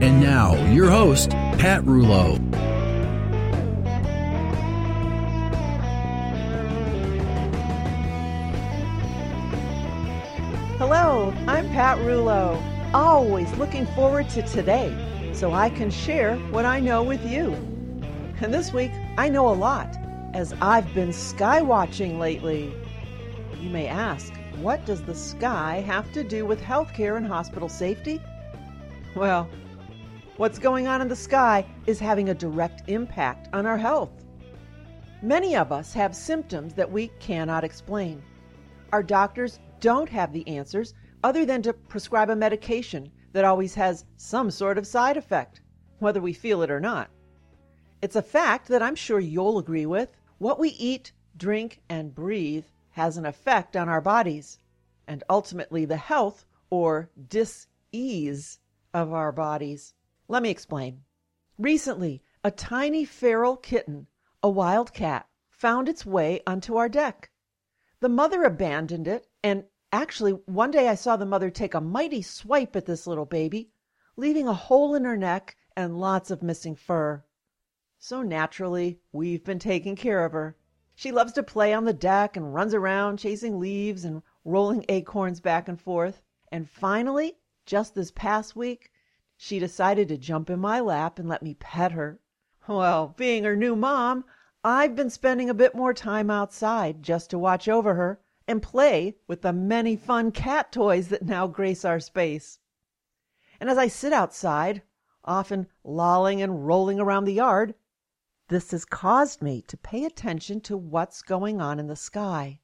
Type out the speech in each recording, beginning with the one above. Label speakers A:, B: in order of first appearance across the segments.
A: And now, your host, Pat Rulo.
B: Hello, I'm Pat Rulo. Always looking forward to today so I can share what I know with you. And this week, I know a lot as I've been sky watching lately. You may ask, what does the sky have to do with healthcare and hospital safety? Well, what's going on in the sky is having a direct impact on our health. Many of us have symptoms that we cannot explain. Our doctors don't have the answers other than to prescribe a medication that always has some sort of side effect, whether we feel it or not. It's a fact that I'm sure you'll agree with. What we eat, drink, and breathe has an effect on our bodies and ultimately the health or dis-ease of our bodies. Let me explain. Recently, a tiny feral kitten, a wild cat, found its way onto our deck. The mother abandoned it, and actually, one day I saw the mother take a mighty swipe at this little baby, leaving a hole in her neck and lots of missing fur. So naturally, we've been taking care of her. She loves to play on the deck and runs around chasing leaves and rolling acorns back and forth. And finally, just this past week, she decided to jump in my lap and let me pet her. Well, being her new mom, I've been spending a bit more time outside just to watch over her and play with the many fun cat toys that now grace our space. And as I sit outside, often lolling and rolling around the yard, this has caused me to pay attention to what's going on in the sky.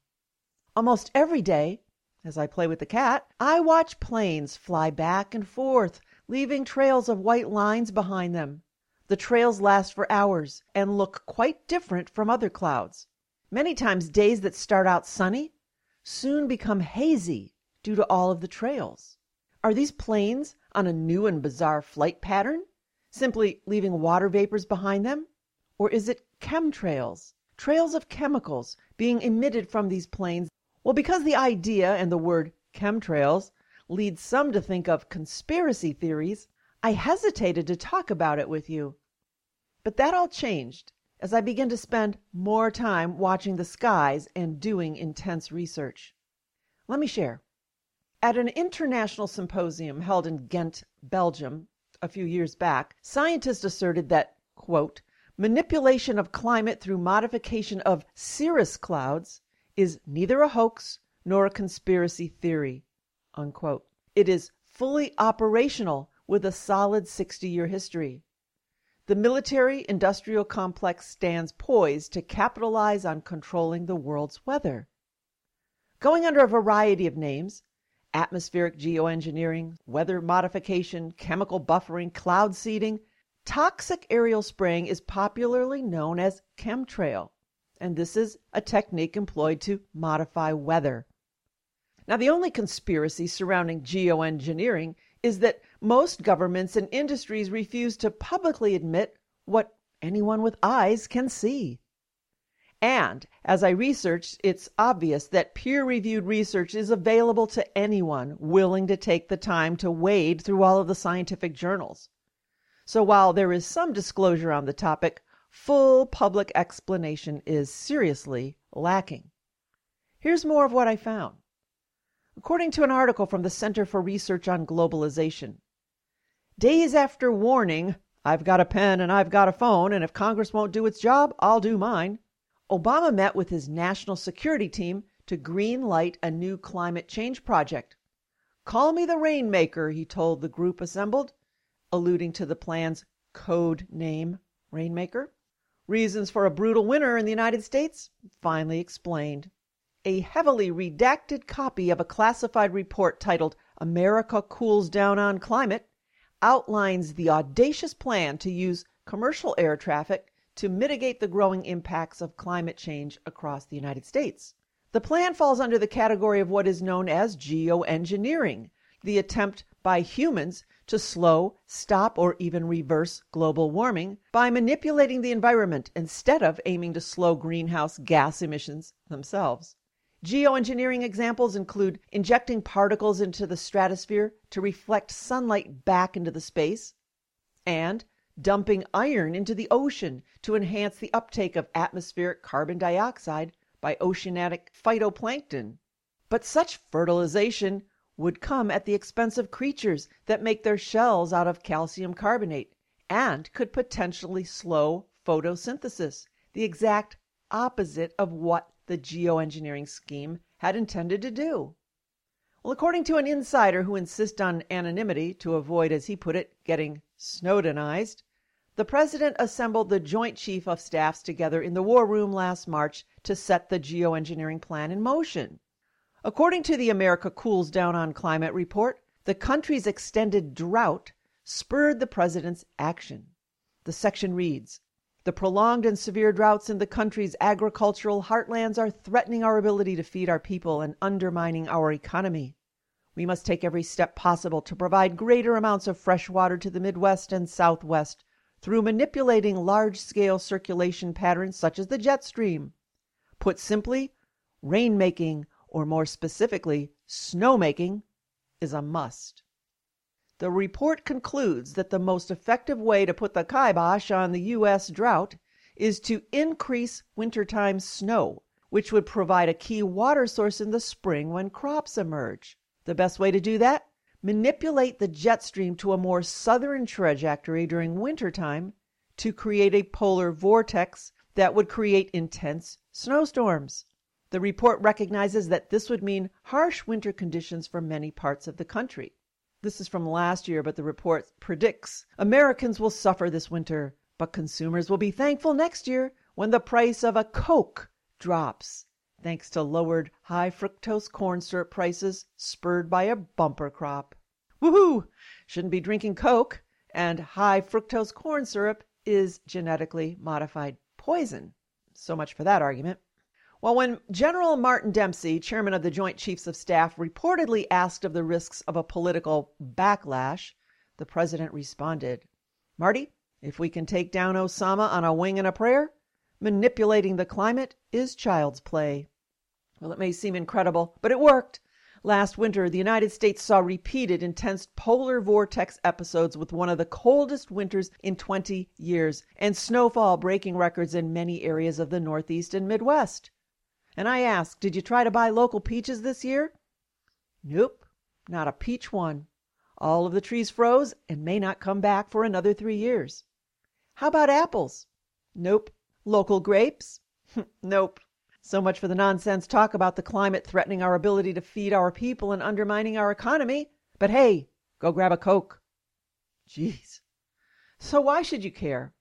B: Almost every day, as I play with the cat, I watch planes fly back and forth, leaving trails of white lines behind them. The trails last for hours and look quite different from other clouds. Many times days that start out sunny soon become hazy due to all of the trails. Are these planes on a new and bizarre flight pattern, simply leaving water vapors behind them? Or is it chemtrails, trails of chemicals being emitted from these planes? Well, because the idea and the word chemtrails leads some to think of conspiracy theories, I hesitated to talk about it with you. But that all changed as I began to spend more time watching the skies and doing intense research. Let me share. At an international symposium held in Ghent, Belgium, a few years back, scientists asserted that, quote, manipulation of climate through modification of cirrus clouds is neither a hoax nor a conspiracy theory. Unquote. It is fully operational with a solid 60 year history. the military industrial complex stands poised to capitalize on controlling the world's weather. Going under a variety of names atmospheric geoengineering, weather modification, chemical buffering, cloud seeding toxic aerial spraying is popularly known as chemtrail, and this is a technique employed to modify weather. Now, the only conspiracy surrounding geoengineering is that most governments and industries refuse to publicly admit what anyone with eyes can see. And as I researched, it's obvious that peer reviewed research is available to anyone willing to take the time to wade through all of the scientific journals. So while there is some disclosure on the topic, full public explanation is seriously lacking. Here's more of what I found. According to an article from the Center for Research on Globalization, days after warning, I've got a pen and I've got a phone, and if Congress won't do its job, I'll do mine, Obama met with his national security team to green light a new climate change project. Call me the rainmaker, he told the group assembled, alluding to the plan's code name, Rainmaker. Reasons for a brutal winter in the United States finally explained a heavily redacted copy of a classified report titled America Cools Down on Climate outlines the audacious plan to use commercial air traffic to mitigate the growing impacts of climate change across the United States. The plan falls under the category of what is known as geoengineering, the attempt by humans to slow, stop, or even reverse global warming by manipulating the environment instead of aiming to slow greenhouse gas emissions themselves. Geoengineering examples include injecting particles into the stratosphere to reflect sunlight back into the space, and dumping iron into the ocean to enhance the uptake of atmospheric carbon dioxide by oceanic phytoplankton. But such fertilization would come at the expense of creatures that make their shells out of calcium carbonate and could potentially slow photosynthesis, the exact opposite of what the geoengineering scheme had intended to do. Well, according to an insider who insists on anonymity to avoid, as he put it, getting Snowdenized, the president assembled the Joint Chief of Staffs together in the War Room last March to set the geoengineering plan in motion. According to the America Cools Down on Climate report, the country's extended drought spurred the president's action. The section reads the prolonged and severe droughts in the country's agricultural heartlands are threatening our ability to feed our people and undermining our economy. We must take every step possible to provide greater amounts of fresh water to the Midwest and Southwest through manipulating large scale circulation patterns such as the jet stream. Put simply, rainmaking, or more specifically, snowmaking, is a must. The report concludes that the most effective way to put the kibosh on the U.S. drought is to increase wintertime snow, which would provide a key water source in the spring when crops emerge. The best way to do that? Manipulate the jet stream to a more southern trajectory during wintertime to create a polar vortex that would create intense snowstorms. The report recognizes that this would mean harsh winter conditions for many parts of the country. This is from last year, but the report predicts Americans will suffer this winter, but consumers will be thankful next year when the price of a Coke drops, thanks to lowered high fructose corn syrup prices spurred by a bumper crop. Woohoo! Shouldn't be drinking Coke, and high fructose corn syrup is genetically modified poison. So much for that argument. Well, when General Martin Dempsey, chairman of the Joint Chiefs of Staff, reportedly asked of the risks of a political backlash, the president responded Marty, if we can take down Osama on a wing and a prayer, manipulating the climate is child's play. Well, it may seem incredible, but it worked. Last winter, the United States saw repeated intense polar vortex episodes with one of the coldest winters in 20 years, and snowfall breaking records in many areas of the Northeast and Midwest. And I ask, did you try to buy local peaches this year? Nope, not a peach one. All of the trees froze and may not come back for another three years. How about apples? Nope. Local grapes? nope. So much for the nonsense talk about the climate threatening our ability to feed our people and undermining our economy. But hey, go grab a Coke. Jeez. So, why should you care?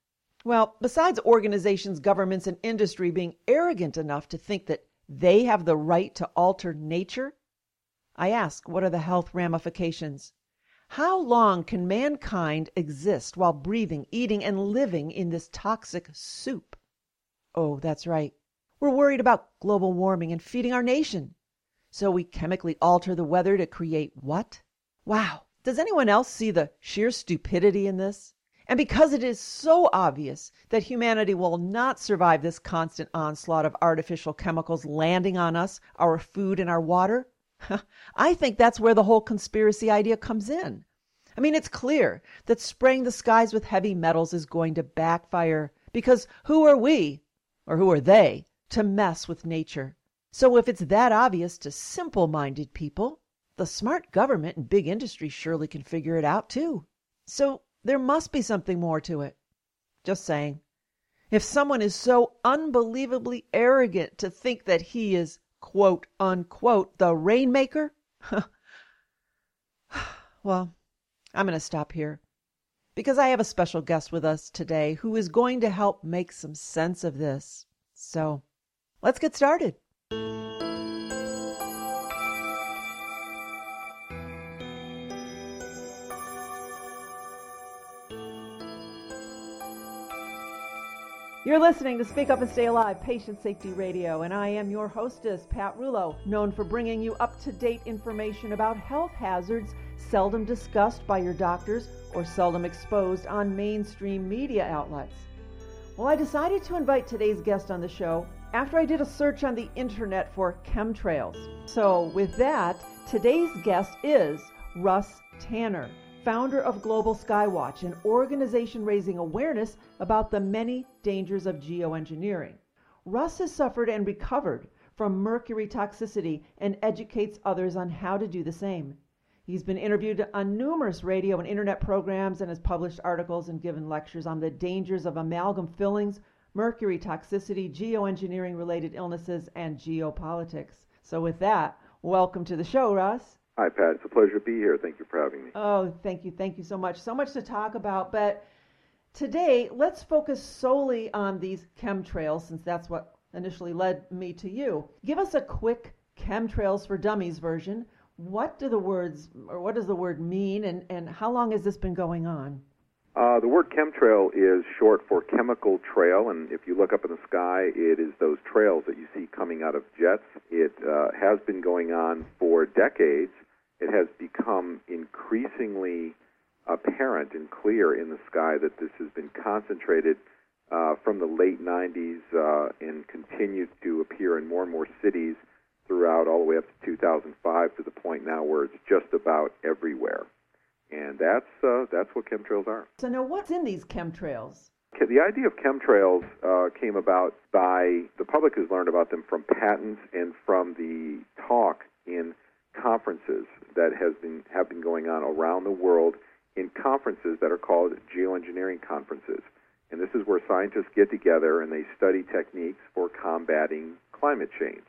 B: Well, besides organizations, governments, and industry being arrogant enough to think that they have the right to alter nature, I ask what are the health ramifications? How long can mankind exist while breathing, eating, and living in this toxic soup? Oh, that's right. We're worried about global warming and feeding our nation. So we chemically alter the weather to create what? Wow. Does anyone else see the sheer stupidity in this? And because it is so obvious that humanity will not survive this constant onslaught of artificial chemicals landing on us, our food, and our water, I think that's where the whole conspiracy idea comes in. I mean, it's clear that spraying the skies with heavy metals is going to backfire because who are we, or who are they, to mess with nature? So if it's that obvious to simple minded people, the smart government and big industry surely can figure it out too. So there must be something more to it. Just saying. If someone is so unbelievably arrogant to think that he is, quote unquote, the rainmaker, well, I'm going to stop here because I have a special guest with us today who is going to help make some sense of this. So let's get started. You're listening to Speak Up and Stay Alive Patient Safety Radio, and I am your hostess, Pat Rulo, known for bringing you up to date information about health hazards seldom discussed by your doctors or seldom exposed on mainstream media outlets. Well, I decided to invite today's guest on the show after I did a search on the internet for chemtrails. So, with that, today's guest is Russ Tanner founder of Global Skywatch, an organization raising awareness about the many dangers of geoengineering. Russ has suffered and recovered from mercury toxicity and educates others on how to do the same. He's been interviewed on numerous radio and internet programs and has published articles and given lectures on the dangers of amalgam fillings, mercury toxicity, geoengineering related illnesses, and geopolitics. So, with that, welcome to the show, Russ.
C: Hi, Pat. It's a pleasure to be here. Thank you for having me.
B: Oh, thank you. Thank you so much. So much to talk about. But today, let's focus solely on these chemtrails, since that's what initially led me to you. Give us a quick chemtrails for dummies version. What do the words, or what does the word mean, and, and how long has this been going on?
C: Uh, the word chemtrail is short for chemical trail, and if you look up in the sky, it is those trails that you see coming out of jets. It uh, has been going on for decades it has become increasingly apparent and clear in the sky that this has been concentrated uh, from the late 90s uh, and continues to appear in more and more cities throughout all the way up to 2005 to the point now where it's just about everywhere. And that's uh, that's what chemtrails are.
B: So now, what's in these chemtrails?
C: The idea of chemtrails uh, came about by the public has learned about them from patents and from the talk in conferences that has been have been going on around the world in conferences that are called geoengineering conferences. And this is where scientists get together and they study techniques for combating climate change.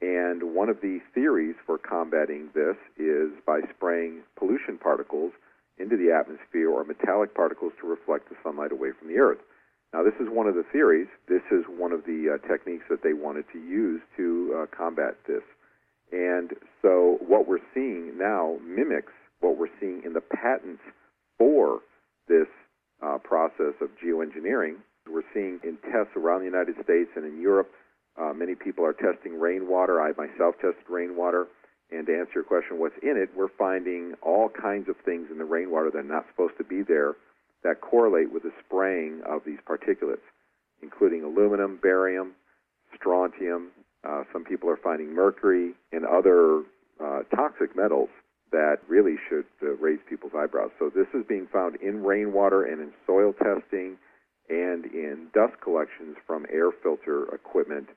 C: And one of the theories for combating this is by spraying pollution particles into the atmosphere or metallic particles to reflect the sunlight away from the earth. Now, this is one of the theories. This is one of the uh, techniques that they wanted to use to uh, combat this. And so what we're seeing now mimics what we're seeing in the patents for this uh, process of geoengineering. We're seeing in tests around the United States and in Europe, uh, many people are testing rainwater. I myself tested rainwater. And to answer your question, what's in it, we're finding all kinds of things in the rainwater that are not supposed to be there that correlate with the spraying of these particulates, including aluminum, barium, strontium, uh, some people are finding mercury and other uh, toxic metals that really should uh, raise people's eyebrows. So this is being found in rainwater and in soil testing and in dust collections from air filter equipment,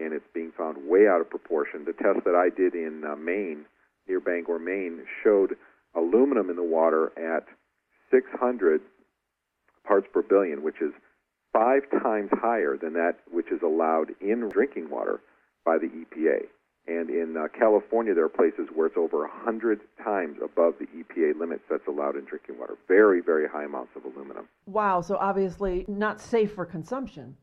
C: and it's being found way out of proportion. The test that I did in uh, Maine, near Bangor, Maine, showed aluminum in the water at 600 parts per billion, which is five times higher than that which is allowed in drinking water by the EPA. And in uh, California, there are places where it's over 100 times above the EPA limits that's allowed in drinking water. Very, very high amounts of aluminum.
B: Wow, so obviously not safe for consumption.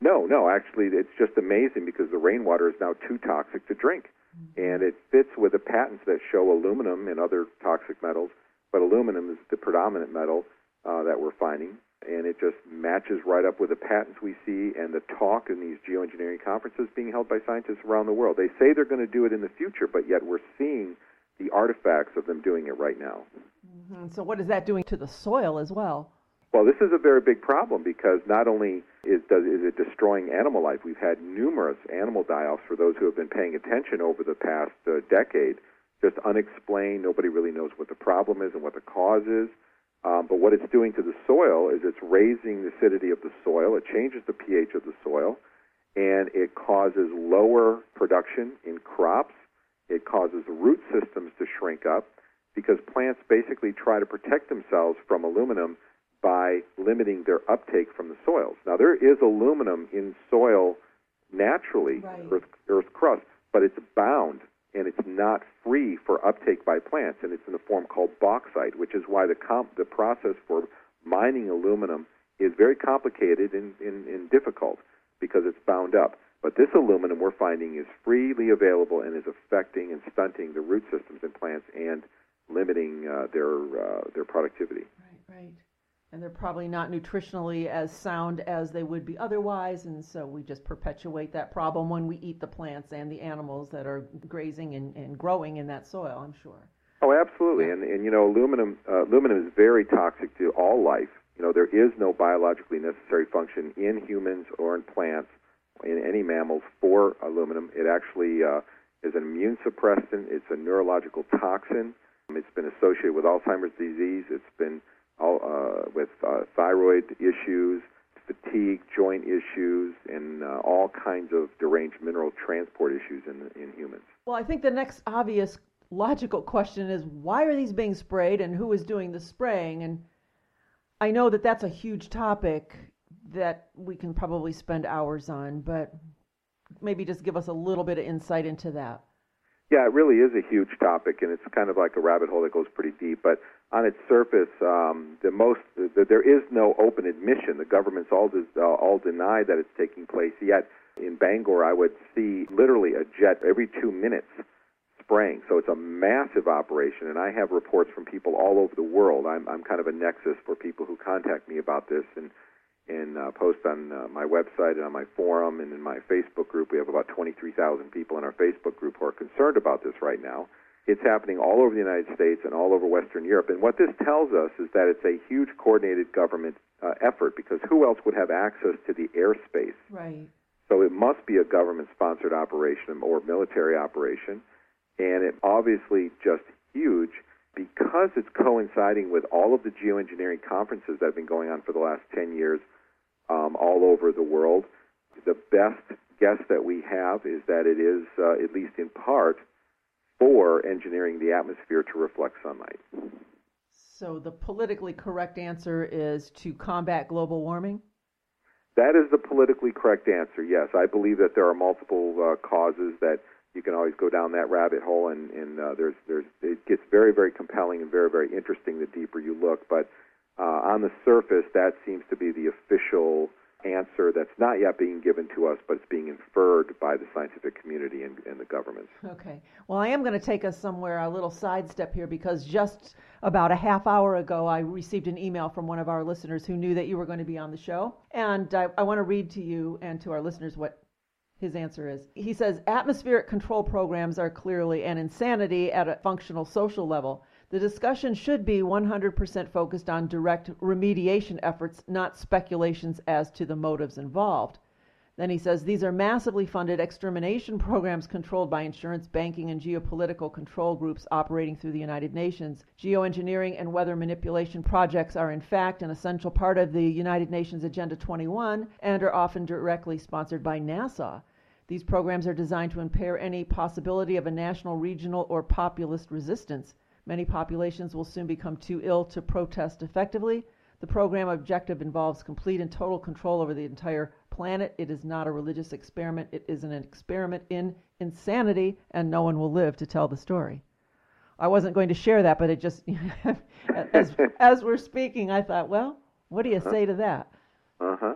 C: No, no, actually, it's just amazing because the rainwater is now too toxic to drink. Mm-hmm. And it fits with the patents that show aluminum and other toxic metals, but aluminum is the predominant metal uh, that we're finding and it just matches right up with the patents we see and the talk in these geoengineering conferences being held by scientists around the world. They say they're going to do it in the future, but yet we're seeing the artifacts of them doing it right now.
B: Mm-hmm. So, what is that doing to the soil as well?
C: Well, this is a very big problem because not only is, does, is it destroying animal life, we've had numerous animal die-offs for those who have been paying attention over the past uh, decade. Just unexplained. Nobody really knows what the problem is and what the cause is. Um, but what it's doing to the soil is it's raising the acidity of the soil. It changes the pH of the soil, and it causes lower production in crops. It causes root systems to shrink up because plants basically try to protect themselves from aluminum by limiting their uptake from the soils. Now, there is aluminum in soil naturally, right. earth, earth crust, but it's bound and it's not free for uptake by plants, and it's in a form called bauxite, which is why the comp- the process for mining aluminum is very complicated and, and, and difficult because it's bound up. But this aluminum we're finding is freely available and is affecting and stunting the root systems in plants and limiting uh, their uh, their productivity.
B: Right, right and they're probably not nutritionally as sound as they would be otherwise, and so we just perpetuate that problem when we eat the plants and the animals that are grazing and, and growing in that soil, I'm sure.
C: Oh, absolutely. And, and you know, aluminum, uh, aluminum is very toxic to all life. You know, there is no biologically necessary function in humans or in plants, in any mammals, for aluminum. It actually uh, is an immune suppressant, it's a neurological toxin. It's been associated with Alzheimer's disease. It's been all, uh, with uh, thyroid issues, fatigue, joint issues, and uh, all kinds of deranged mineral transport issues in, in humans.
B: Well, I think the next obvious logical question is why are these being sprayed and who is doing the spraying? And I know that that's a huge topic that we can probably spend hours on, but maybe just give us a little bit of insight into that.
C: Yeah, it really is a huge topic, and it's kind of like a rabbit hole that goes pretty deep. But on its surface, um, the most the, there is no open admission. The governments all des, uh, all deny that it's taking place. Yet in Bangor, I would see literally a jet every two minutes spraying. So it's a massive operation, and I have reports from people all over the world. I'm I'm kind of a nexus for people who contact me about this and and uh, post on uh, my website and on my forum and in my Facebook group. We have about 23,000 people in our Facebook group who are concerned about this right now. It's happening all over the United States and all over Western Europe. And what this tells us is that it's a huge coordinated government uh, effort because who else would have access to the airspace?
B: Right.
C: So it must be a government sponsored operation or military operation. And it obviously just huge because it's coinciding with all of the geoengineering conferences that have been going on for the last 10 years um, all over the world. The best guess that we have is that it is, uh, at least in part, for engineering the atmosphere to reflect sunlight.
B: So the politically correct answer is to combat global warming?
C: That is the politically correct answer, yes. I believe that there are multiple uh, causes that you can always go down that rabbit hole, and, and uh, there's, there's, it gets very, very compelling and very, very interesting the deeper you look. But uh, on the surface, that seems to be the official answer that's not yet being given to us, but it's being inferred by the scientific community and, and the government.
B: Okay. Well, I am going to take us somewhere, a little sidestep here, because just about a half hour ago, I received an email from one of our listeners who knew that you were going to be on the show. And I, I want to read to you and to our listeners what his answer is. He says atmospheric control programs are clearly an insanity at a functional social level. The discussion should be 100% focused on direct remediation efforts, not speculations as to the motives involved. Then he says these are massively funded extermination programs controlled by insurance, banking, and geopolitical control groups operating through the United Nations. Geoengineering and weather manipulation projects are, in fact, an essential part of the United Nations Agenda 21 and are often directly sponsored by NASA. These programs are designed to impair any possibility of a national, regional, or populist resistance. Many populations will soon become too ill to protest effectively. The program objective involves complete and total control over the entire planet. It is not a religious experiment. It is an experiment in insanity, and no one will live to tell the story. I wasn't going to share that, but it just, as, as we're speaking, I thought, well, what do you say to that?
C: Uh huh.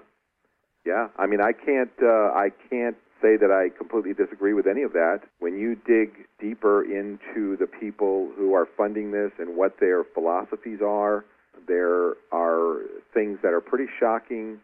C: Yeah, I mean, I can't, uh, I can't say that I completely disagree with any of that. When you dig deeper into the people who are funding this and what their philosophies are, there are things that are pretty shocking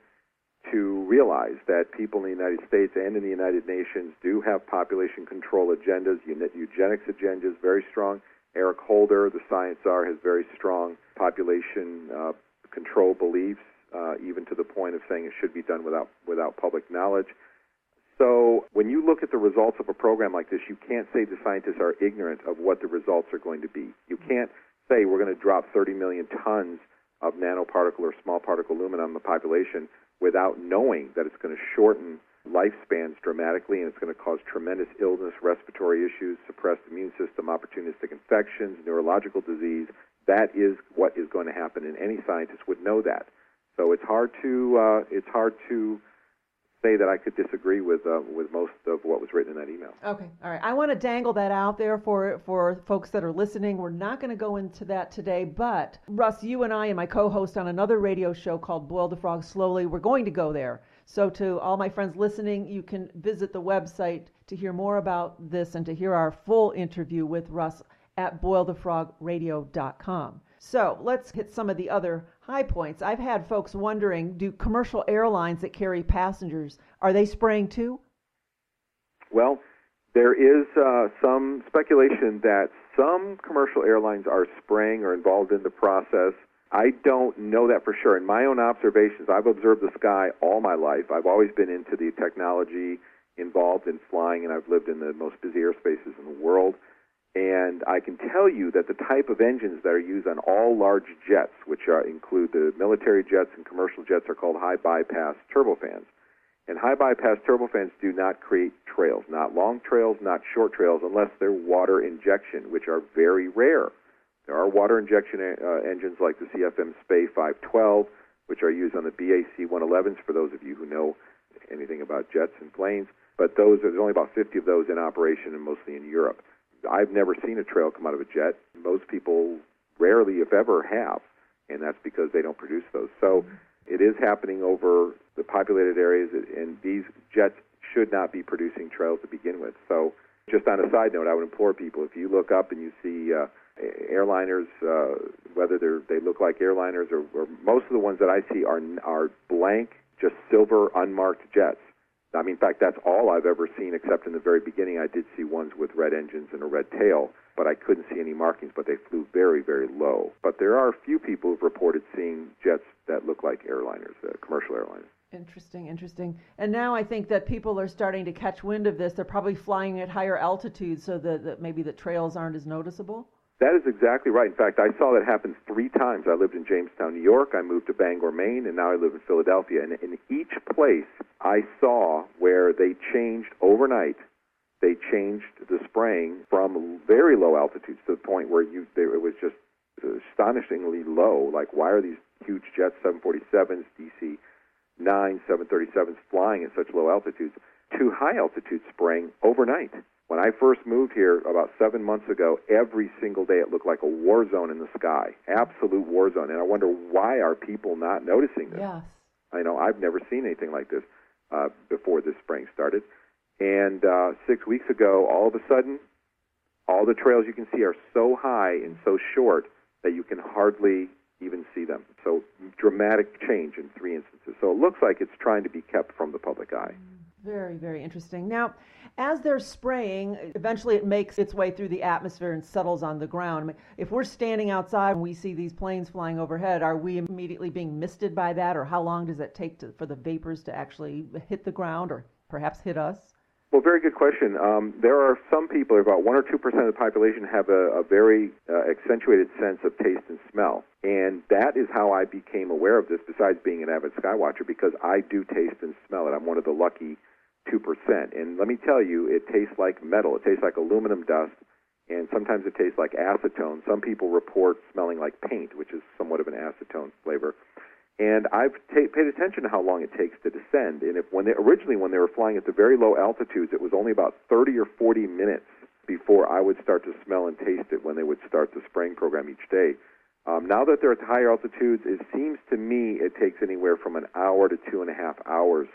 C: to realize that people in the United States and in the United Nations do have population control agendas, eugenics agendas, very strong. Eric Holder, the science czar, has very strong population uh, control beliefs, uh, even to the point of saying it should be done without without public knowledge. So when you look at the results of a program like this, you can't say the scientists are ignorant of what the results are going to be. You can't say we're going to drop 30 million tons of nanoparticle or small particle alumina on the population without knowing that it's going to shorten lifespans dramatically and it's going to cause tremendous illness, respiratory issues, suppressed immune system, opportunistic infections, neurological disease. That is what is going to happen, and any scientist would know that. So it's hard to uh, it's hard to say that I could disagree with uh, with most of what was written in that email.
B: Okay, all right. I want to dangle that out there for for folks that are listening. We're not going to go into that today, but Russ, you and I and my co-host on another radio show called Boil the Frog Slowly, we're going to go there. So to all my friends listening, you can visit the website to hear more about this and to hear our full interview with Russ at boilthefrogradio.com. So let's hit some of the other high points. I've had folks wondering, do commercial airlines that carry passengers, are they spraying too?
C: Well, there is uh, some speculation that some commercial airlines are spraying or involved in the process. I don't know that for sure. In my own observations, I've observed the sky all my life. I've always been into the technology involved in flying, and I've lived in the most busy airspaces in the world. And I can tell you that the type of engines that are used on all large jets, which are, include the military jets and commercial jets, are called high bypass turbofans. And high bypass turbofans do not create trails, not long trails, not short trails, unless they're water injection, which are very rare. There are water injection uh, engines like the CFM Spey 512, which are used on the BAC 111s for those of you who know anything about jets and planes. But those there's only about 50 of those in operation, and mostly in Europe. I've never seen a trail come out of a jet. Most people rarely, if ever, have, and that's because they don't produce those. So it is happening over the populated areas, and these jets should not be producing trails to begin with. So, just on a side note, I would implore people if you look up and you see uh, airliners, uh, whether they look like airliners or, or most of the ones that I see are are blank, just silver unmarked jets. I mean, in fact, that's all I've ever seen, except in the very beginning, I did see ones with red engines and a red tail, but I couldn't see any markings, but they flew very, very low. But there are a few people who've reported seeing jets that look like airliners, uh, commercial airliners.
B: Interesting, interesting. And now I think that people are starting to catch wind of this. They're probably flying at higher altitudes so that, that maybe the trails aren't as noticeable.
C: That is exactly right. In fact, I saw that happen three times. I lived in Jamestown, New York. I moved to Bangor, Maine, and now I live in Philadelphia. And in each place, I saw where they changed overnight. They changed the spraying from very low altitudes to the point where you they, it was just astonishingly low. Like, why are these huge jets, 747s, DC 9, 737s, flying at such low altitudes? To high altitude spraying overnight. When I first moved here about seven months ago, every single day it looked like a war zone in the sky, absolute war zone. And I wonder why are people not noticing this?
B: Yes.
C: I know I've never seen anything like this uh, before this spring started. And uh, six weeks ago, all of a sudden, all the trails you can see are so high and so short that you can hardly even see them. So dramatic change in three instances. So it looks like it's trying to be kept from the public eye.
B: Very, very interesting. Now, as they're spraying, eventually it makes its way through the atmosphere and settles on the ground. I mean, if we're standing outside and we see these planes flying overhead, are we immediately being misted by that, or how long does it take to, for the vapors to actually hit the ground or perhaps hit us?
C: Well, very good question. Um, there are some people, about one or two percent of the population, have a, a very uh, accentuated sense of taste and smell, and that is how I became aware of this. Besides being an avid skywatcher, because I do taste and smell it. I'm one of the lucky 2%. And let me tell you, it tastes like metal. It tastes like aluminum dust, and sometimes it tastes like acetone. Some people report smelling like paint, which is somewhat of an acetone flavor. And I've ta paid attention to how long it takes to descend. And if when they originally when they were flying at the very low altitudes, it was only about 30 or 40 minutes before I would start to smell and taste it when they would start the spraying program each day. Um, now that they're at higher altitudes, it seems to me it takes anywhere from an hour to two and a half hours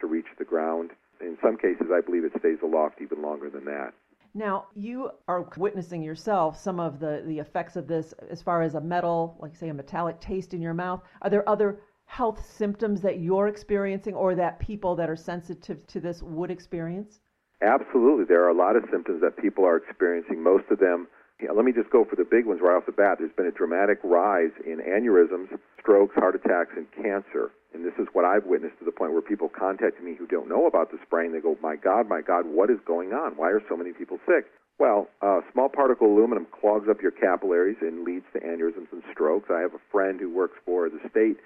C: to reach the ground. In some cases, I believe it stays aloft even longer than that.
B: Now, you are witnessing yourself some of the, the effects of this as far as a metal, like say a metallic taste in your mouth. Are there other health symptoms that you're experiencing or that people that are sensitive to this would experience?
C: Absolutely. There are a lot of symptoms that people are experiencing. Most of them, know, let me just go for the big ones right off the bat. There's been a dramatic rise in aneurysms, strokes, heart attacks, and cancer. And this is what I've witnessed to the point where people contact me who don't know about the spraying. They go, My God, my God, what is going on? Why are so many people sick? Well, uh, small particle aluminum clogs up your capillaries and leads to aneurysms and strokes. I have a friend who works for the state,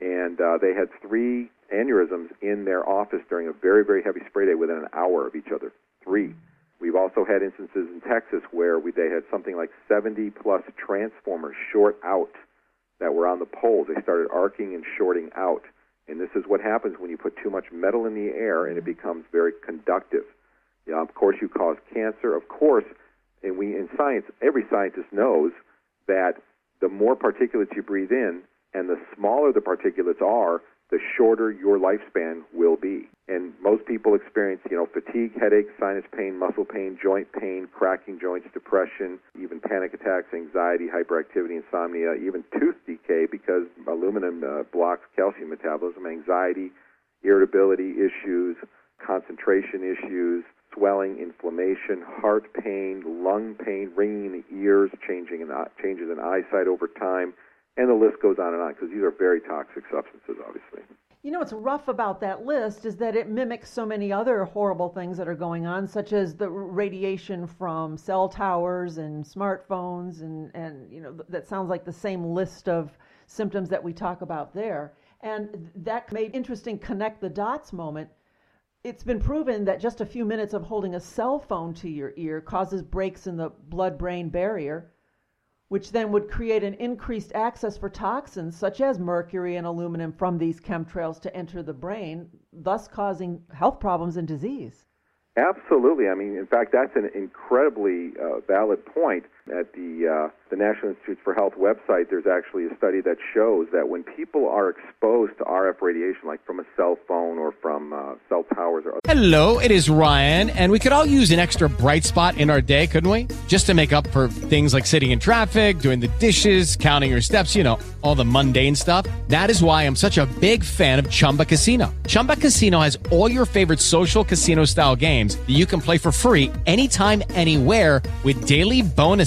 C: and uh, they had three aneurysms in their office during a very, very heavy spray day within an hour of each other. Three. Also had instances in Texas where we, they had something like 70 plus transformers short out that were on the poles. They started arcing and shorting out. And this is what happens when you put too much metal in the air and it becomes very conductive. You know, of course, you cause cancer. Of course, and we in science, every scientist knows that the more particulates you breathe in and the smaller the particulates are, the shorter your lifespan will be. And most people experience, you know, fatigue, headache, sinus pain, muscle pain, joint pain, cracking joints, depression, even panic attacks, anxiety, hyperactivity, insomnia, even tooth decay because aluminum uh, blocks calcium metabolism, anxiety, irritability issues, concentration issues, swelling, inflammation, heart pain, lung pain, ringing in the ears, changing in, changes in eyesight over time and the list goes on and on because these are very toxic substances, obviously.
B: You know what's rough about that list is that it mimics so many other horrible things that are going on, such as the radiation from cell towers and smartphones, and, and you know that sounds like the same list of symptoms that we talk about there. And that made interesting connect the dots moment. It's been proven that just a few minutes of holding a cell phone to your ear causes breaks in the blood brain barrier which then would create an increased access for toxins such as mercury and aluminum from these chemtrails to enter the brain, thus causing health problems and disease.
C: Absolutely. I mean, in fact, that's an incredibly uh, valid point. At the uh, the National Institutes for Health website, there's actually a study that shows that when people are exposed to RF radiation, like from a cell phone or from uh, cell towers or
D: Hello, it is Ryan, and we could all use an extra bright spot in our day, couldn't we? Just to make up for things like sitting in traffic, doing the dishes, counting your steps, you know, all the mundane stuff. That is why I'm such a big fan of Chumba Casino. Chumba Casino has all your favorite social casino style games that you can play for free anytime, anywhere with daily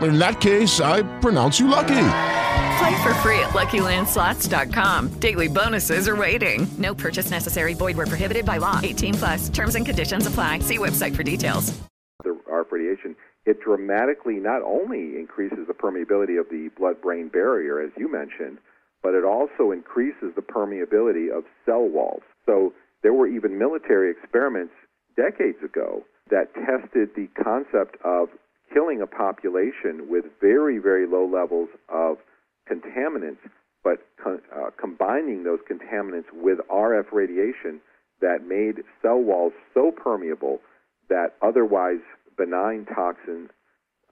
E: in that case, I pronounce you lucky.
F: Play for free at LuckyLandSlots.com. Daily bonuses are waiting. No purchase necessary. Void were prohibited by law. 18 plus. Terms and conditions apply. See website for details.
C: The RF radiation it dramatically not only increases the permeability of the blood-brain barrier, as you mentioned, but it also increases the permeability of cell walls. So there were even military experiments decades ago that tested the concept of killing a population with very, very low levels of contaminants, but uh, combining those contaminants with RF radiation that made cell walls so permeable that otherwise benign toxin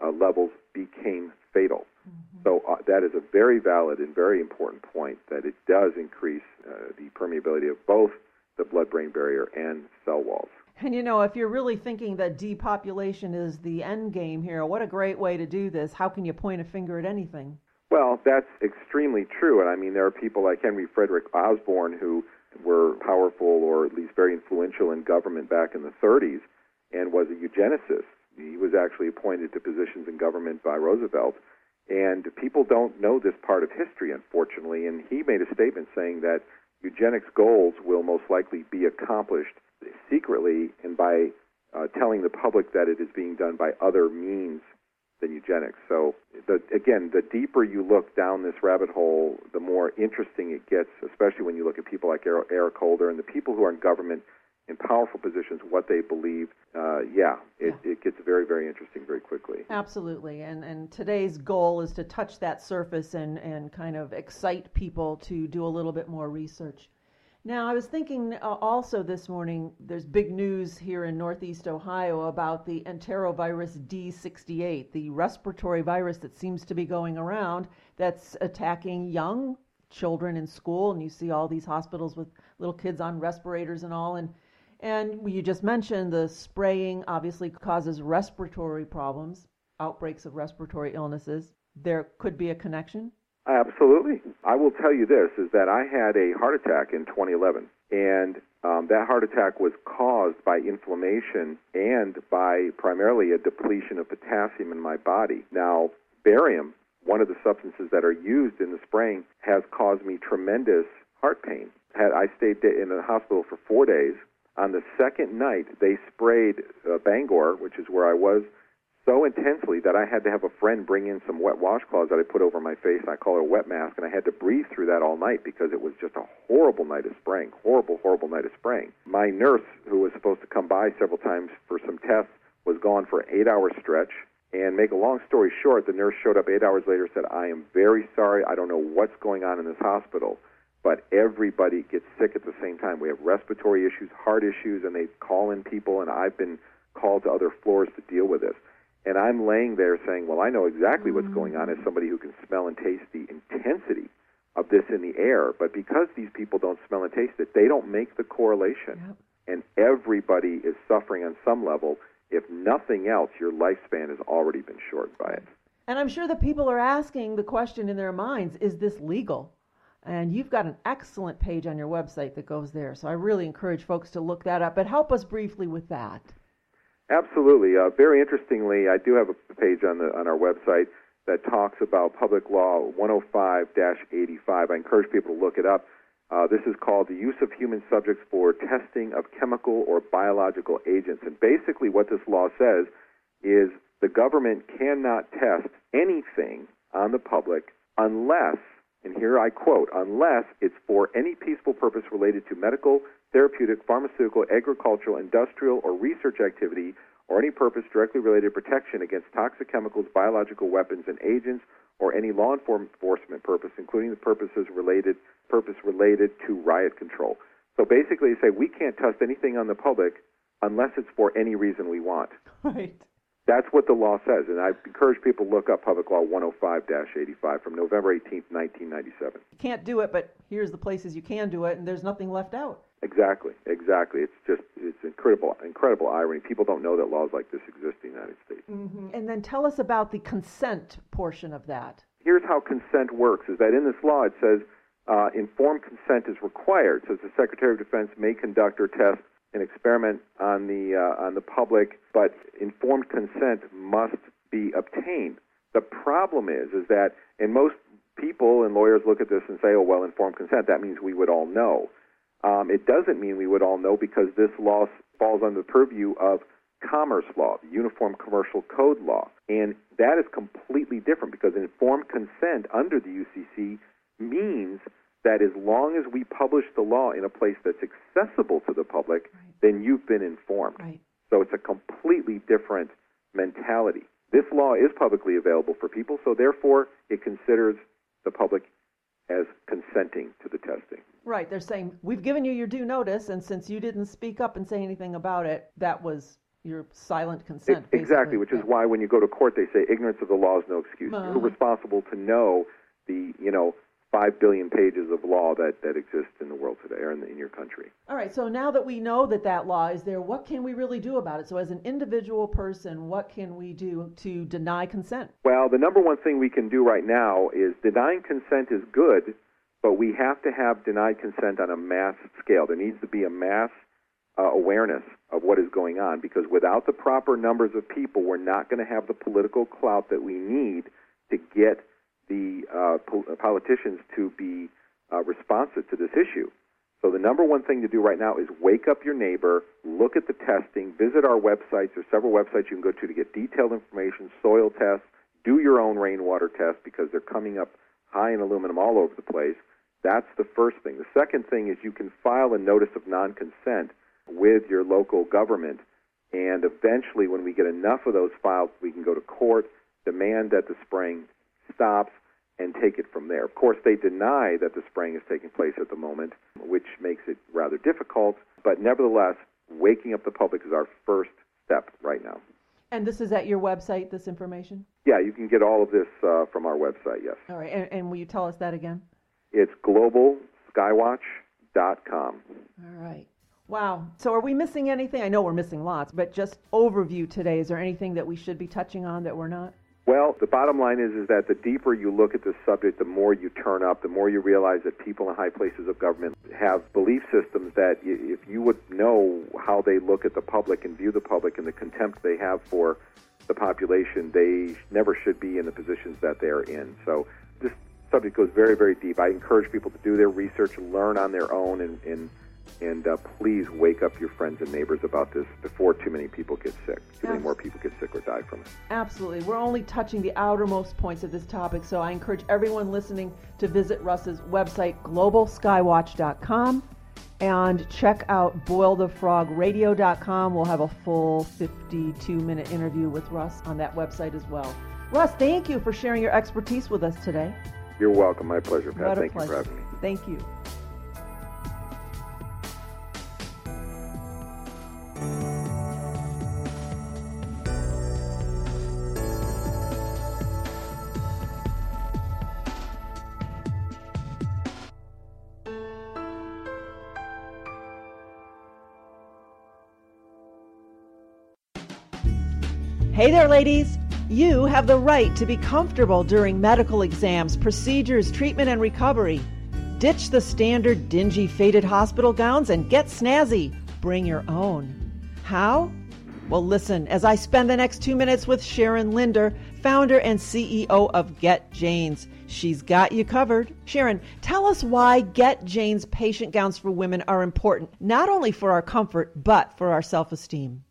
C: uh, levels became fatal. Mm-hmm. So uh, that is a very valid and very important point that it does increase uh, the permeability of both the blood-brain barrier and cell walls.
B: And you know, if you're really thinking that depopulation is the end game here, what a great way to do this. How can you point a finger at anything?
C: Well, that's extremely true. And I mean, there are people like Henry Frederick Osborn who were powerful or at least very influential in government back in the 30s and was a eugenicist. He was actually appointed to positions in government by Roosevelt. And people don't know this part of history, unfortunately. And he made a statement saying that eugenics goals will most likely be accomplished secretly and by uh, telling the public that it is being done by other means than eugenics. So, the, again, the deeper you look down this rabbit hole, the more interesting it gets, especially when you look at people like Eric Holder and the people who are in government in powerful positions, what they believe. Uh, yeah, it, yeah, it gets very, very interesting very quickly.
B: Absolutely. And, and today's goal is to touch that surface and, and kind of excite people to do a little bit more research. Now, I was thinking uh, also this morning, there's big news here in Northeast Ohio about the enterovirus D68, the respiratory virus that seems to be going around that's attacking young children in school. And you see all these hospitals with little kids on respirators and all. And, and you just mentioned the spraying obviously causes respiratory problems, outbreaks of respiratory illnesses. There could be a connection.
C: Absolutely. I will tell you this is that I had a heart attack in 2011 and um, that heart attack was caused by inflammation and by primarily a depletion of potassium in my body. Now, barium, one of the substances that are used in the spraying, has caused me tremendous heart pain. Had I stayed in the hospital for four days. On the second night, they sprayed uh, Bangor, which is where I was so intensely that I had to have a friend bring in some wet washcloths that I put over my face. I call it a wet mask, and I had to breathe through that all night because it was just a horrible night of spraying. Horrible, horrible night of spraying. My nurse, who was supposed to come by several times for some tests, was gone for an eight-hour stretch. And make a long story short, the nurse showed up eight hours later said, I am very sorry. I don't know what's going on in this hospital, but everybody gets sick at the same time. We have respiratory issues, heart issues, and they call in people, and I've been called to other floors to deal with this. And I'm laying there saying, well, I know exactly what's mm. going on as somebody who can smell and taste the intensity of this in the air. But because these people don't smell and taste it, they don't make the correlation. Yep. And everybody is suffering on some level. If nothing else, your lifespan has already been shortened by it.
B: And I'm sure that people are asking the question in their minds is this legal? And you've got an excellent page on your website that goes there. So I really encourage folks to look that up. But help us briefly with that.
C: Absolutely. Uh, very interestingly, I do have a page on the on our website that talks about Public Law 105-85. I encourage people to look it up. Uh, this is called the use of human subjects for testing of chemical or biological agents. And basically, what this law says is the government cannot test anything on the public unless, and here I quote, unless it's for any peaceful purpose related to medical, therapeutic, pharmaceutical, agricultural, industrial, or research activity, or any purpose directly related to protection against toxic chemicals, biological weapons, and agents, or any law enforcement purpose, including the purposes related purpose related to riot control. So basically, you say we can't test anything on the public unless it's for any reason we want.
B: Right.
C: That's what the law says, and I encourage people to look up Public Law 105-85 from November 18, 1997.
B: You can't do it, but here's the places you can do it, and there's nothing left out.
C: Exactly, exactly. It's just it's incredible, incredible irony. People don't know that laws like this exist in the United States.
B: Mm-hmm. And then tell us about the consent portion of that.
C: Here's how consent works: is that in this law it says uh, informed consent is required. So the Secretary of Defense may conduct or test an experiment on the uh, on the public, but informed consent must be obtained. The problem is, is that and most people and lawyers look at this and say, oh well, informed consent that means we would all know. Um, it doesn't mean we would all know because this law falls under the purview of commerce law, the Uniform Commercial Code law. And that is completely different because informed consent under the UCC means that as long as we publish the law in a place that's accessible to the public, right. then you've been informed.
B: Right.
C: So it's a completely different mentality. This law is publicly available for people, so therefore it considers the public as consenting to the testing.
B: Right. They're saying, we've given you your due notice, and since you didn't speak up and say anything about it, that was your silent consent.
C: It, exactly, which yeah. is why when you go to court, they say ignorance of the law is no excuse. Uh-huh. You're responsible to know the, you know, five billion pages of law that, that exist in the world today or in, the, in your country.
B: All right, so now that we know that that law is there, what can we really do about it? So, as an individual person, what can we do to deny consent?
C: Well, the number one thing we can do right now is denying consent is good, but we have to have denied consent on a mass scale. There needs to be a mass uh, awareness of what is going on because without the proper numbers of people, we're not going to have the political clout that we need to get the uh, po- politicians to be uh, responsive to this issue. So the number one thing to do right now is wake up your neighbor, look at the testing, visit our websites. There's several websites you can go to to get detailed information, soil tests, do your own rainwater test because they're coming up high in aluminum all over the place. That's the first thing. The second thing is you can file a notice of non-consent with your local government and eventually when we get enough of those filed, we can go to court, demand that the spraying stops and take it from there. Of course, they deny that the spraying is taking place at the moment, which makes it rather difficult, but nevertheless, waking up the public is our first step right now.
B: And this is at your website, this information?
C: Yeah, you can get all of this uh, from our website, yes.
B: All right, and, and will you tell us that again?
C: It's globalskywatch.com.
B: All right. Wow. So are we missing anything? I know we're missing lots, but just overview today. Is there anything that we should be touching on that we're not?
C: Well, the bottom line is is that the deeper you look at this subject, the more you turn up, the more you realize that people in high places of government have belief systems that if you would know how they look at the public and view the public and the contempt they have for the population, they never should be in the positions that they are in. So this subject goes very, very deep. I encourage people to do their research, learn on their own, and, and and uh, please wake up your friends and neighbors about this before too many people get sick. Too many more people get sick or die from it.
B: Absolutely. We're only touching the outermost points of this topic, so I encourage everyone listening to visit Russ's website, globalskywatch.com, and check out boilthefrogradio.com. We'll have a full 52 minute interview with Russ on that website as well. Russ, thank you for sharing your expertise with us today.
C: You're welcome. My pleasure, Pat.
B: What a
C: Thank
B: pleasure.
C: you for having me.
B: Thank you. Hey there, ladies. You have the right to be comfortable during medical exams, procedures, treatment, and recovery. Ditch the standard dingy, faded hospital gowns and get snazzy. Bring your own. How? Well, listen as I spend the next two minutes with Sharon Linder, founder and CEO of Get Jane's. She's got you covered. Sharon, tell us why Get Jane's patient gowns for women are important, not only for our comfort, but for our self esteem.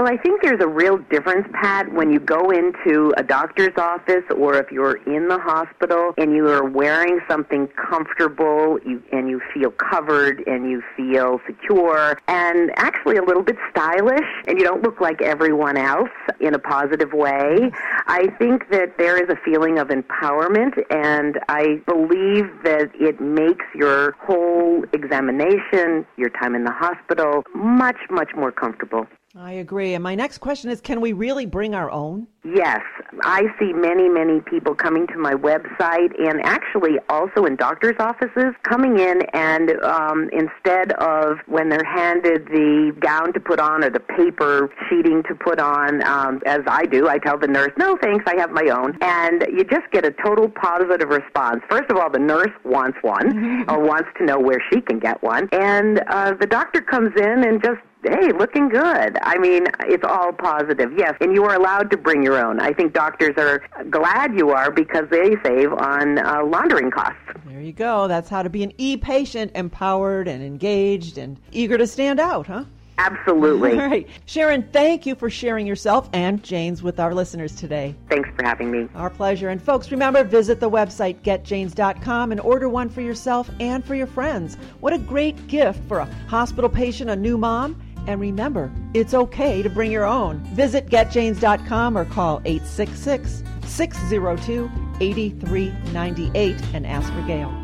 G: Well, I think there's a real difference, Pat, when you go into a doctor's office or if you're in the hospital and you are wearing something comfortable you, and you feel covered and you feel secure and actually a little bit stylish and you don't look like everyone else in a positive way. I think that there is a feeling of empowerment and I believe that it makes your whole examination, your time in the hospital, much, much more comfortable.
B: I agree. And my next question is can we really bring our own?
G: Yes, I see many, many people coming to my website and actually also in doctor's offices coming in and um, instead of when they're handed the gown to put on or the paper sheeting to put on, um, as I do, I tell the nurse, no thanks, I have my own. And you just get a total positive response. First of all, the nurse wants one or wants to know where she can get one. And uh, the doctor comes in and just hey, looking good. I mean, it's all positive. Yes, and you are allowed to bring your own. I think doctors are glad you are because they save on uh, laundering costs.
B: There you go. That's how to be an e patient, empowered and engaged and eager to stand out, huh?
G: Absolutely.
B: All right. Sharon, thank you for sharing yourself and Jane's with our listeners today.
G: Thanks for having me.
B: Our pleasure. And folks, remember, visit the website getjanes.com and order one for yourself and for your friends. What a great gift for a hospital patient, a new mom. And remember, it's okay to bring your own. Visit getjanes.com or call 866 602 8398 and ask for Gail.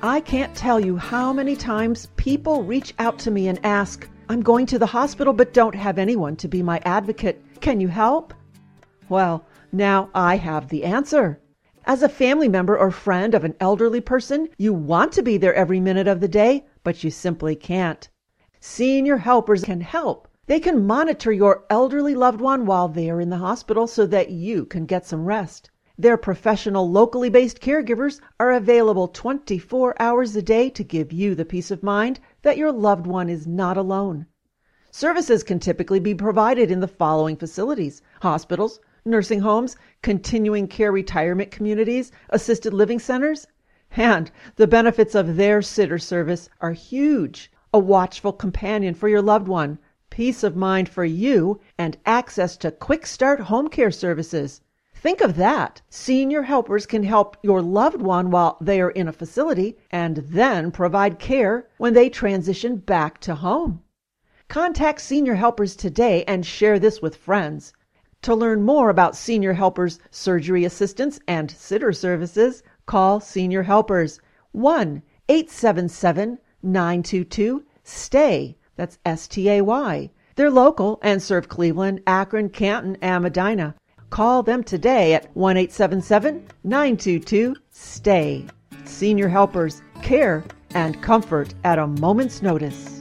B: I can't tell you how many times people reach out to me and ask, I'm going to the hospital but don't have anyone to be my advocate. Can you help? Well, now I have the answer. As a family member or friend of an elderly person, you want to be there every minute of the day, but you simply can't. Senior helpers can help. They can monitor your elderly loved one while they are in the hospital so that you can get some rest. Their professional, locally based caregivers are available 24 hours a day to give you the peace of mind that your loved one is not alone. Services can typically be provided in the following facilities hospitals, nursing homes, continuing care retirement communities, assisted living centers. And the benefits of their sitter service are huge a watchful companion for your loved one, peace of mind for you, and access to quick start home care services. Think of that. Senior helpers can help your loved one while they are in a facility and then provide care when they transition back to home. Contact Senior Helpers today and share this with friends. To learn more about Senior Helpers surgery assistance and sitter services, call Senior Helpers 1 877 922 STAY. That's S T A Y. They're local and serve Cleveland, Akron, Canton, and Medina. Call them today at 1 877 922 STAY. Senior Helpers, care and comfort at a moment's notice.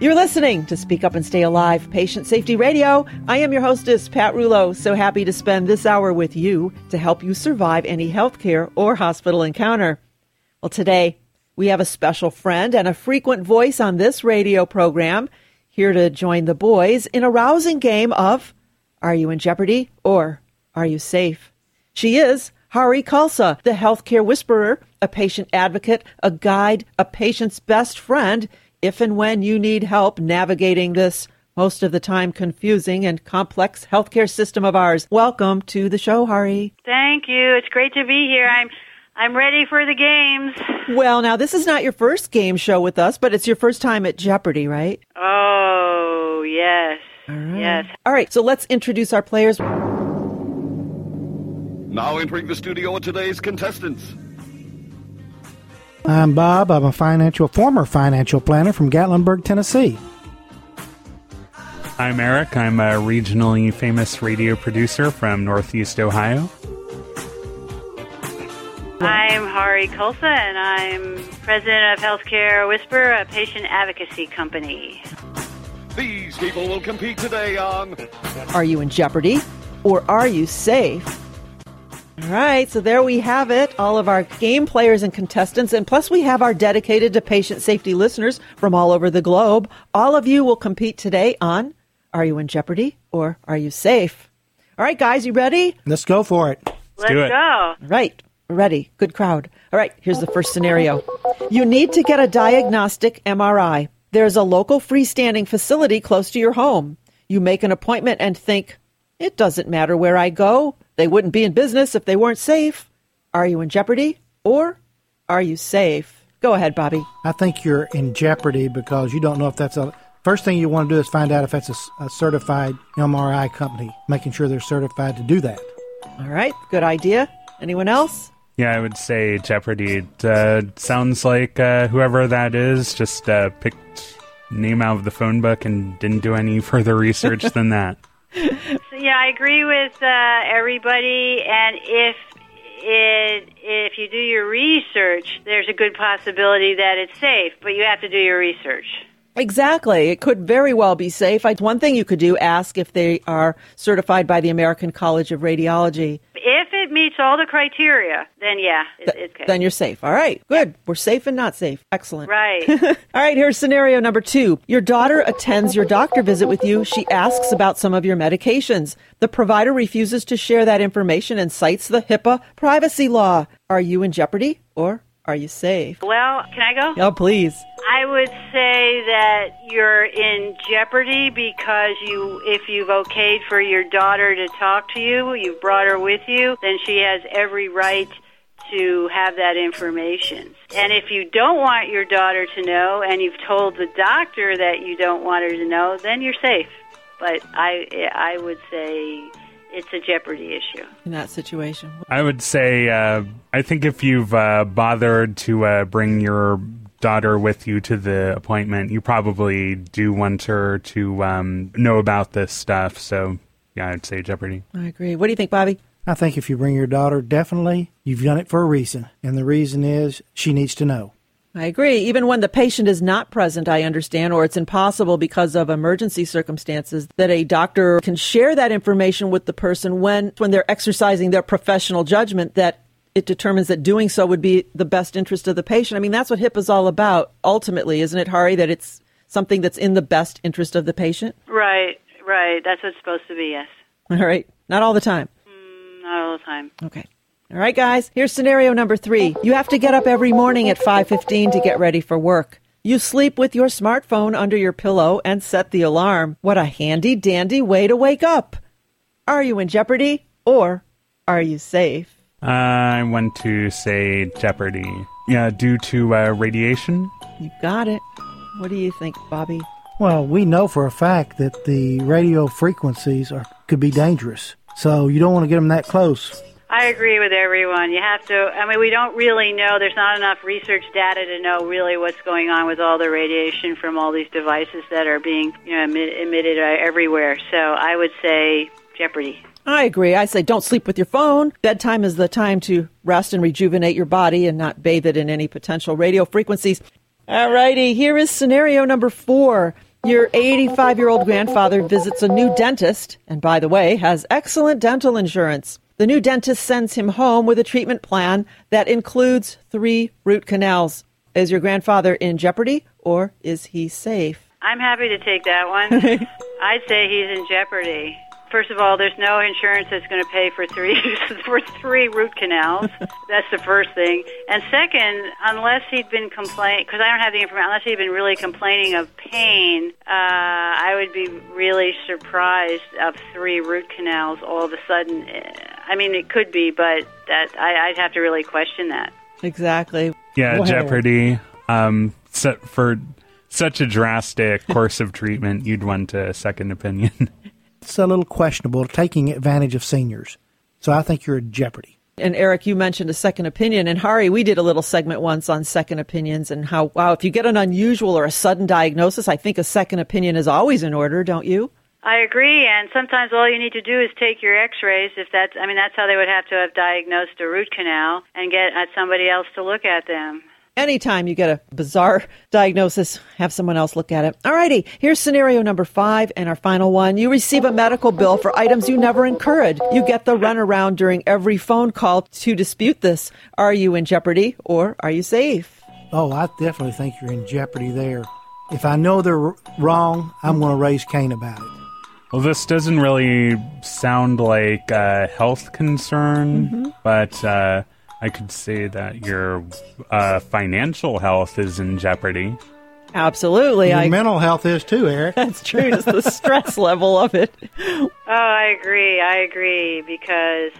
B: You're listening to Speak Up and Stay Alive Patient Safety Radio. I am your hostess, Pat Rulo. So happy to spend this hour with you to help you survive any healthcare or hospital encounter. Well, today we have a special friend and a frequent voice on this radio program here to join the boys in a rousing game of Are You in Jeopardy or Are You Safe? She is Hari Khalsa, the healthcare whisperer, a patient advocate, a guide, a patient's best friend if and when you need help navigating this most of the time confusing and complex healthcare system of ours. Welcome to the show, Hari.
H: Thank you. It's great to be here. I'm I'm ready for the games.
B: Well, now this is not your first game show with us, but it's your first time at Jeopardy, right?
H: Oh, yes. Yes.
B: All right, so let's introduce our players.
I: Now entering the studio are today's contestants.
J: I'm Bob. I'm a financial former financial planner from Gatlinburg, Tennessee.
K: I'm Eric. I'm a regionally famous radio producer from Northeast Ohio.
H: I'm Hari Khalsa, and I'm president of Healthcare Whisper, a patient advocacy company.
I: These people will compete today on
B: Are you in jeopardy or are you safe? All right, so there we have it. All of our game players and contestants, and plus we have our dedicated to patient safety listeners from all over the globe. All of you will compete today on Are You in Jeopardy or Are You Safe? All right, guys, you ready?
J: Let's go for it.
H: Let's do it. go.
B: Right. Ready. Good crowd. All right, here's the first scenario. You need to get a diagnostic MRI. There's a local freestanding facility close to your home. You make an appointment and think, it doesn't matter where I go. They wouldn't be in business if they weren't safe. Are you in jeopardy or are you safe? Go ahead, Bobby.
J: I think you're in jeopardy because you don't know if that's a. First thing you want to do is find out if that's a certified MRI company, making sure they're certified to do that.
B: All right, good idea. Anyone else?
K: Yeah, I would say Jeopardy. It uh, sounds like uh, whoever that is just uh, picked name out of the phone book and didn't do any further research than that.
H: Yeah, I agree with uh, everybody. And if it if you do your research, there's a good possibility that it's safe, but you have to do your research.
B: Exactly. It could very well be safe. I- One thing you could do, ask if they are certified by the American College of Radiology.
H: If it meets all the criteria, then yeah, it, it's okay.
B: Then you're safe. All right, good. We're safe and not safe. Excellent.
H: right.
B: All right, here's scenario number two. Your daughter attends your doctor visit with you. She asks about some of your medications. The provider refuses to share that information and cites the HIPAA privacy law. Are you in jeopardy or are you safe?
H: well, can I go?
B: Oh, please.
H: I would say that you're in jeopardy because you, if you've okayed for your daughter to talk to you, you've brought her with you, then she has every right to have that information. And if you don't want your daughter to know, and you've told the doctor that you don't want her to know, then you're safe. But I, I would say it's a jeopardy issue.
B: In that situation.
K: I would say, uh, I think if you've uh, bothered to uh, bring your daughter with you to the appointment, you probably do want her to um, know about this stuff. So, yeah, I'd say Jeopardy.
B: I agree. What do you think, Bobby?
J: I think if you bring your daughter, definitely you've done it for a reason. And the reason is she needs to know.
B: I agree. Even when the patient is not present, I understand, or it's impossible because of emergency circumstances, that a doctor can share that information with the person when, when they're exercising their professional judgment that it determines that doing so would be the best interest of the patient. I mean, that's what HIPAA's all about, ultimately, isn't it, Hari? That it's something that's in the best interest of the patient?
H: Right, right. That's what it's supposed to be, yes.
B: All right. Not all the time.
H: Mm, not all the time.
B: Okay. All right, guys. Here's scenario number three. You have to get up every morning at 5:15 to get ready for work. You sleep with your smartphone under your pillow and set the alarm. What a handy dandy way to wake up. Are you in jeopardy or are you safe?
K: I want to say Jeopardy. Yeah, due to uh, radiation.
B: You got it. What do you think, Bobby?
J: Well, we know for a fact that the radio frequencies are could be dangerous. So you don't want to get them that close.
H: I agree with everyone. You have to, I mean, we don't really know. There's not enough research data to know really what's going on with all the radiation from all these devices that are being you know, emit, emitted uh, everywhere. So I would say Jeopardy.
B: I agree. I say don't sleep with your phone. Bedtime is the time to rest and rejuvenate your body and not bathe it in any potential radio frequencies. All righty, here is scenario number four. Your 85 year old grandfather visits a new dentist, and by the way, has excellent dental insurance. The new dentist sends him home with a treatment plan that includes three root canals. Is your grandfather in jeopardy or is he safe?
H: I'm happy to take that one. I'd say he's in jeopardy. First of all, there's no insurance that's going to pay for three for three root canals. That's the first thing. And second, unless he'd been complaining, because I don't have the information, unless he'd been really complaining of pain, uh, I would be really surprised of three root canals all of a sudden. I mean, it could be, but that I, I'd have to really question that.
B: Exactly.
K: Yeah,
B: Go.
K: Jeopardy. Um, so for such a drastic course of treatment, you'd want a second opinion.
J: It's a little questionable taking advantage of seniors. So I think you're in jeopardy.
B: And Eric, you mentioned a second opinion. And Hari, we did a little segment once on second opinions and how, wow, if you get an unusual or a sudden diagnosis, I think a second opinion is always in order, don't you?
H: I agree, and sometimes all you need to do is take your X-rays. If that's, I mean, that's how they would have to have diagnosed a root canal and get uh, somebody else to look at them.
B: Anytime you get a bizarre diagnosis, have someone else look at it. Alrighty, here's scenario number five and our final one. You receive a medical bill for items you never incurred. You get the runaround during every phone call to dispute this. Are you in jeopardy or are you safe?
J: Oh, I definitely think you're in jeopardy there. If I know they're wrong, I'm going to raise Cain about it.
K: Well, this doesn't really sound like a health concern,
B: Mm-hmm.
K: but uh, I could say that your uh, financial health is in jeopardy.
B: Absolutely.
J: Your
B: I,
J: mental health is too, Eric.
B: that's true. It's the stress level of it.
H: Oh, I agree. I agree because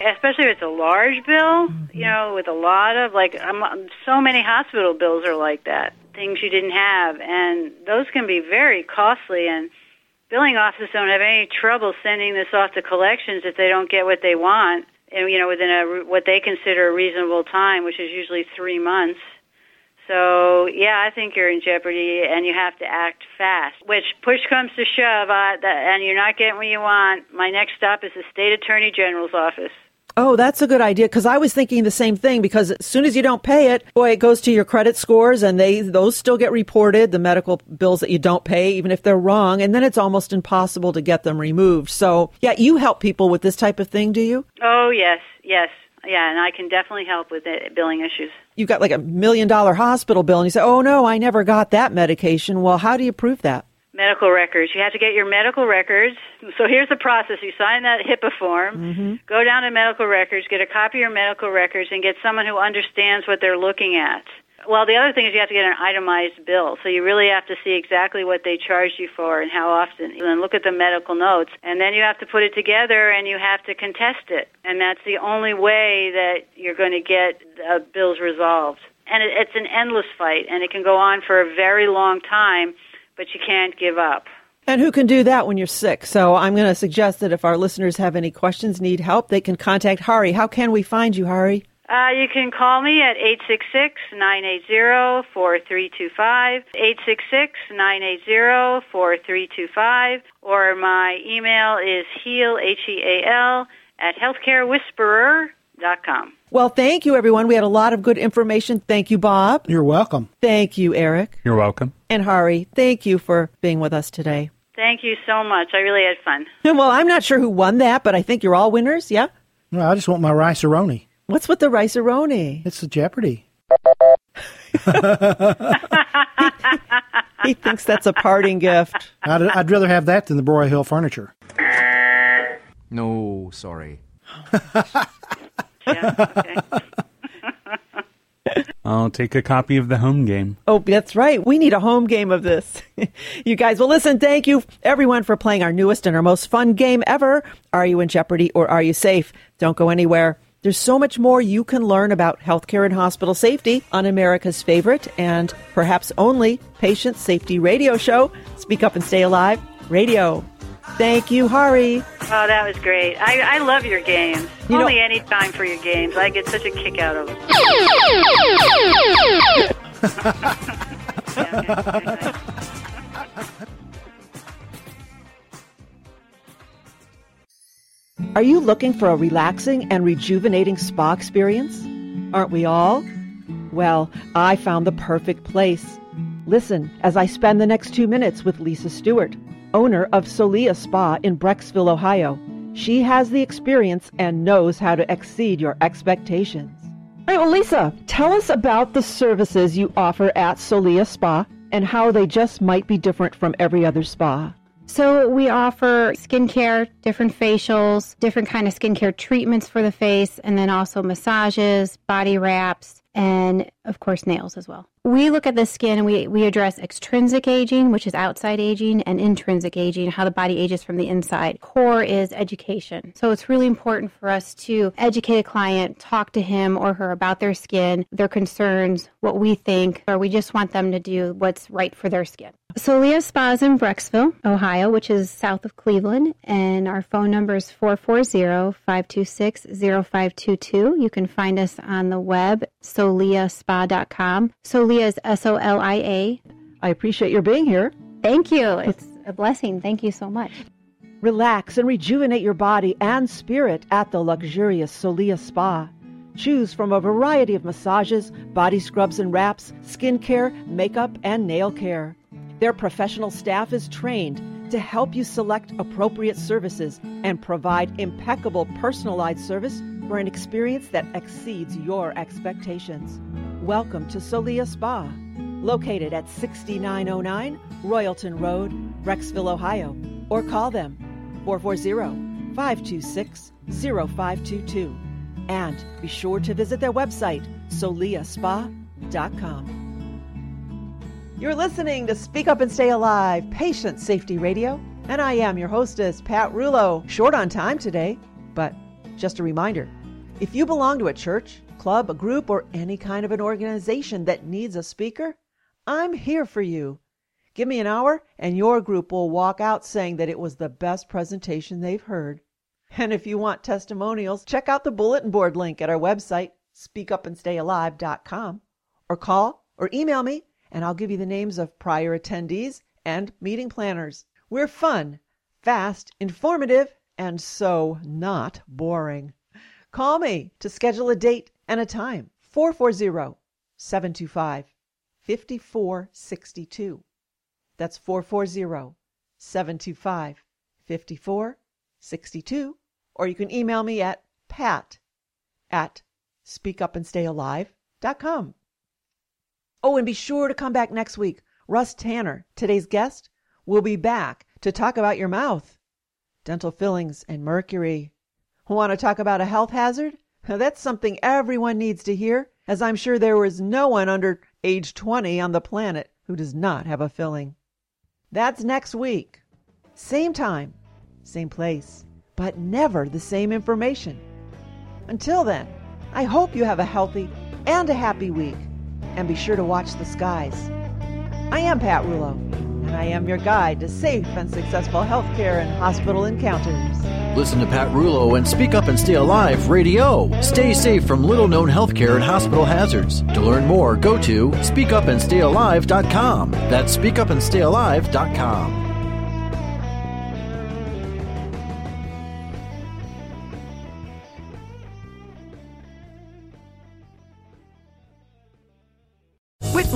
H: especially if it's a large bill, you know, with a lot of like um, so many hospital bills are like that, things you didn't have, and those can be very costly. And billing offices don't have any trouble sending this off to collections if they don't get what they want, and you know, within a what they consider a reasonable time, which is usually three months. So yeah, I think you're in jeopardy, and you have to act fast. Which push comes to shove, uh, and you're not getting what you want. My next stop is the state attorney general's office.
B: Oh, that's a good idea because I was thinking the same thing because as soon as you don't pay it, boy, it goes to your credit scores and they those still get reported, the medical bills that you don't pay even if they're wrong, and then it's almost impossible to get them removed. So, yeah, you help people with this type of thing, do you?
H: Oh yes, yes, yeah, and I can definitely help with it, billing issues.
B: You've got like a million dollar hospital bill and you say, "Oh no, I never got that medication." Well, how do you prove that?
H: Medical records. You have to get your medical records. So here's the process. You sign that HIPAA form,
B: Mm-hmm.
H: go down to medical records, get a copy of your medical records, and get someone who understands what they're looking at. Well, the other thing is you have to get an itemized bill. So you really have to see exactly what they charged you for and how often. And then look at the medical notes. And then you have to put it together and you have to contest it. And that's the only way that you're going to get uh, bills resolved. And it, it's an endless fight, and it can go on for a very long time, but you can't give up.
B: And who can do that when you're sick? So, I'm going to suggest that if our listeners have any questions, need help, they can contact Hari. How can we find you, Hari?
H: Uh, you can call me at 866-980-4325, 866-980-4325, or my email is heal, H-E-A-L, at healthcarewhisperer.com. com.
B: Well, thank you, everyone. We had a lot of good information. Thank you, Bob.
J: You're welcome.
B: Thank you, Eric.
K: You're welcome.
B: And Hari, thank you for being with us today.
H: Thank you so much. I really had fun.
B: Well, I'm not sure who won that, but I think you're all winners, yeah?
J: Well, I just want my Rice-A-Roni.
B: What's with the Rice-A-Roni?
J: It's the Jeopardy.
B: he thinks that's a parting gift.
J: I'd, I'd rather have that than the Broyhill furniture.
L: No, sorry.
K: I'll take a copy of the home game.
B: Oh, that's right. We need a home game of this. you guys, well, listen, thank you everyone for playing our newest and our most fun game ever. Are you in jeopardy or are you safe? Don't go anywhere. There's so much more you can learn about healthcare and hospital safety on America's favorite and perhaps only patient safety radio show, Speak Up and Stay Alive Radio. Thank you, Hari.
H: Oh, that was great. I, I love your games.
B: You
H: Only
B: know-
H: any time for your games. I get such a kick out of them.
B: Are you looking for a relaxing and rejuvenating spa experience? Aren't we all? Well, I found the perfect place. Listen as I spend the next two minutes with Lisa Stewart, owner of Solia Spa in Brecksville, Ohio. She has the experience and knows how to exceed your expectations. All right, well, Lisa, tell us about the services you offer at Solia Spa and how they just might be different from every other spa.
M: So we offer skincare, different facials, different kind of skincare treatments for the face, and then also massages, body wraps, and of course nails as well. We look at the skin and we, we address extrinsic aging, which is outside aging, and intrinsic aging, how the body ages from the inside. Core is education. So it's really important for us to educate a client, talk to him or her about their skin, their concerns, what we think, or we just want them to do what's right for their skin. Solia Spa is in Brecksville, Ohio, which is south of Cleveland, and our phone number is 440-526-0522. You can find us on the web, soliaspa.com. Solia is S-O-L-I-A.
B: I appreciate your being here.
M: Thank you. It's a blessing. Thank you so much.
B: Relax and rejuvenate your body and spirit at the luxurious Solia Spa. Choose from a variety of massages, body scrubs and wraps, skincare, makeup, and nail care. Their professional staff is trained to help you select appropriate services and provide impeccable personalized service for an experience that exceeds your expectations. Welcome to Solia Spa, located at 6909 Royalton Road, Brecksville, Ohio, or call them 440 526 0522. And be sure to visit their website, soliaspa.com. You're listening to Speak Up and Stay Alive, Patient Safety Radio, and I am your hostess, Pat Rulo. Short on time today, but just a reminder if you belong to a church, club, a group, or any kind of an organization that needs a speaker, I'm here for you. Give me an hour, and your group will walk out saying that it was the best presentation they've heard. And if you want testimonials, check out the bulletin board link at our website, speakupandstayalive.com, or call or email me, and I'll give you the names of prior attendees and meeting planners. We're fun, fast, informative, and so not boring. Call me to schedule a date and a time. 440 725 5462. That's 440 725 5462. Or you can email me at pat at speakupandstayalive.com. Oh, and be sure to come back next week. Russ Tanner, today's guest, will be back to talk about your mouth, dental fillings, and mercury. Want to talk about a health hazard? That's something everyone needs to hear, as I'm sure there is no one under age 20 on the planet who does not have a filling. That's next week. Same time, same place, but never the same information. Until then, I hope you have a healthy and a happy week, and be sure to watch the skies. I am Pat Rulo, and I am your guide to safe and successful healthcare and hospital encounters.
N: Listen to Pat Rulo and Speak Up and Stay Alive Radio. Stay safe from little known healthcare and hospital hazards. To learn more, go to speakupandstayalive.com. That's speakupandstayalive.com.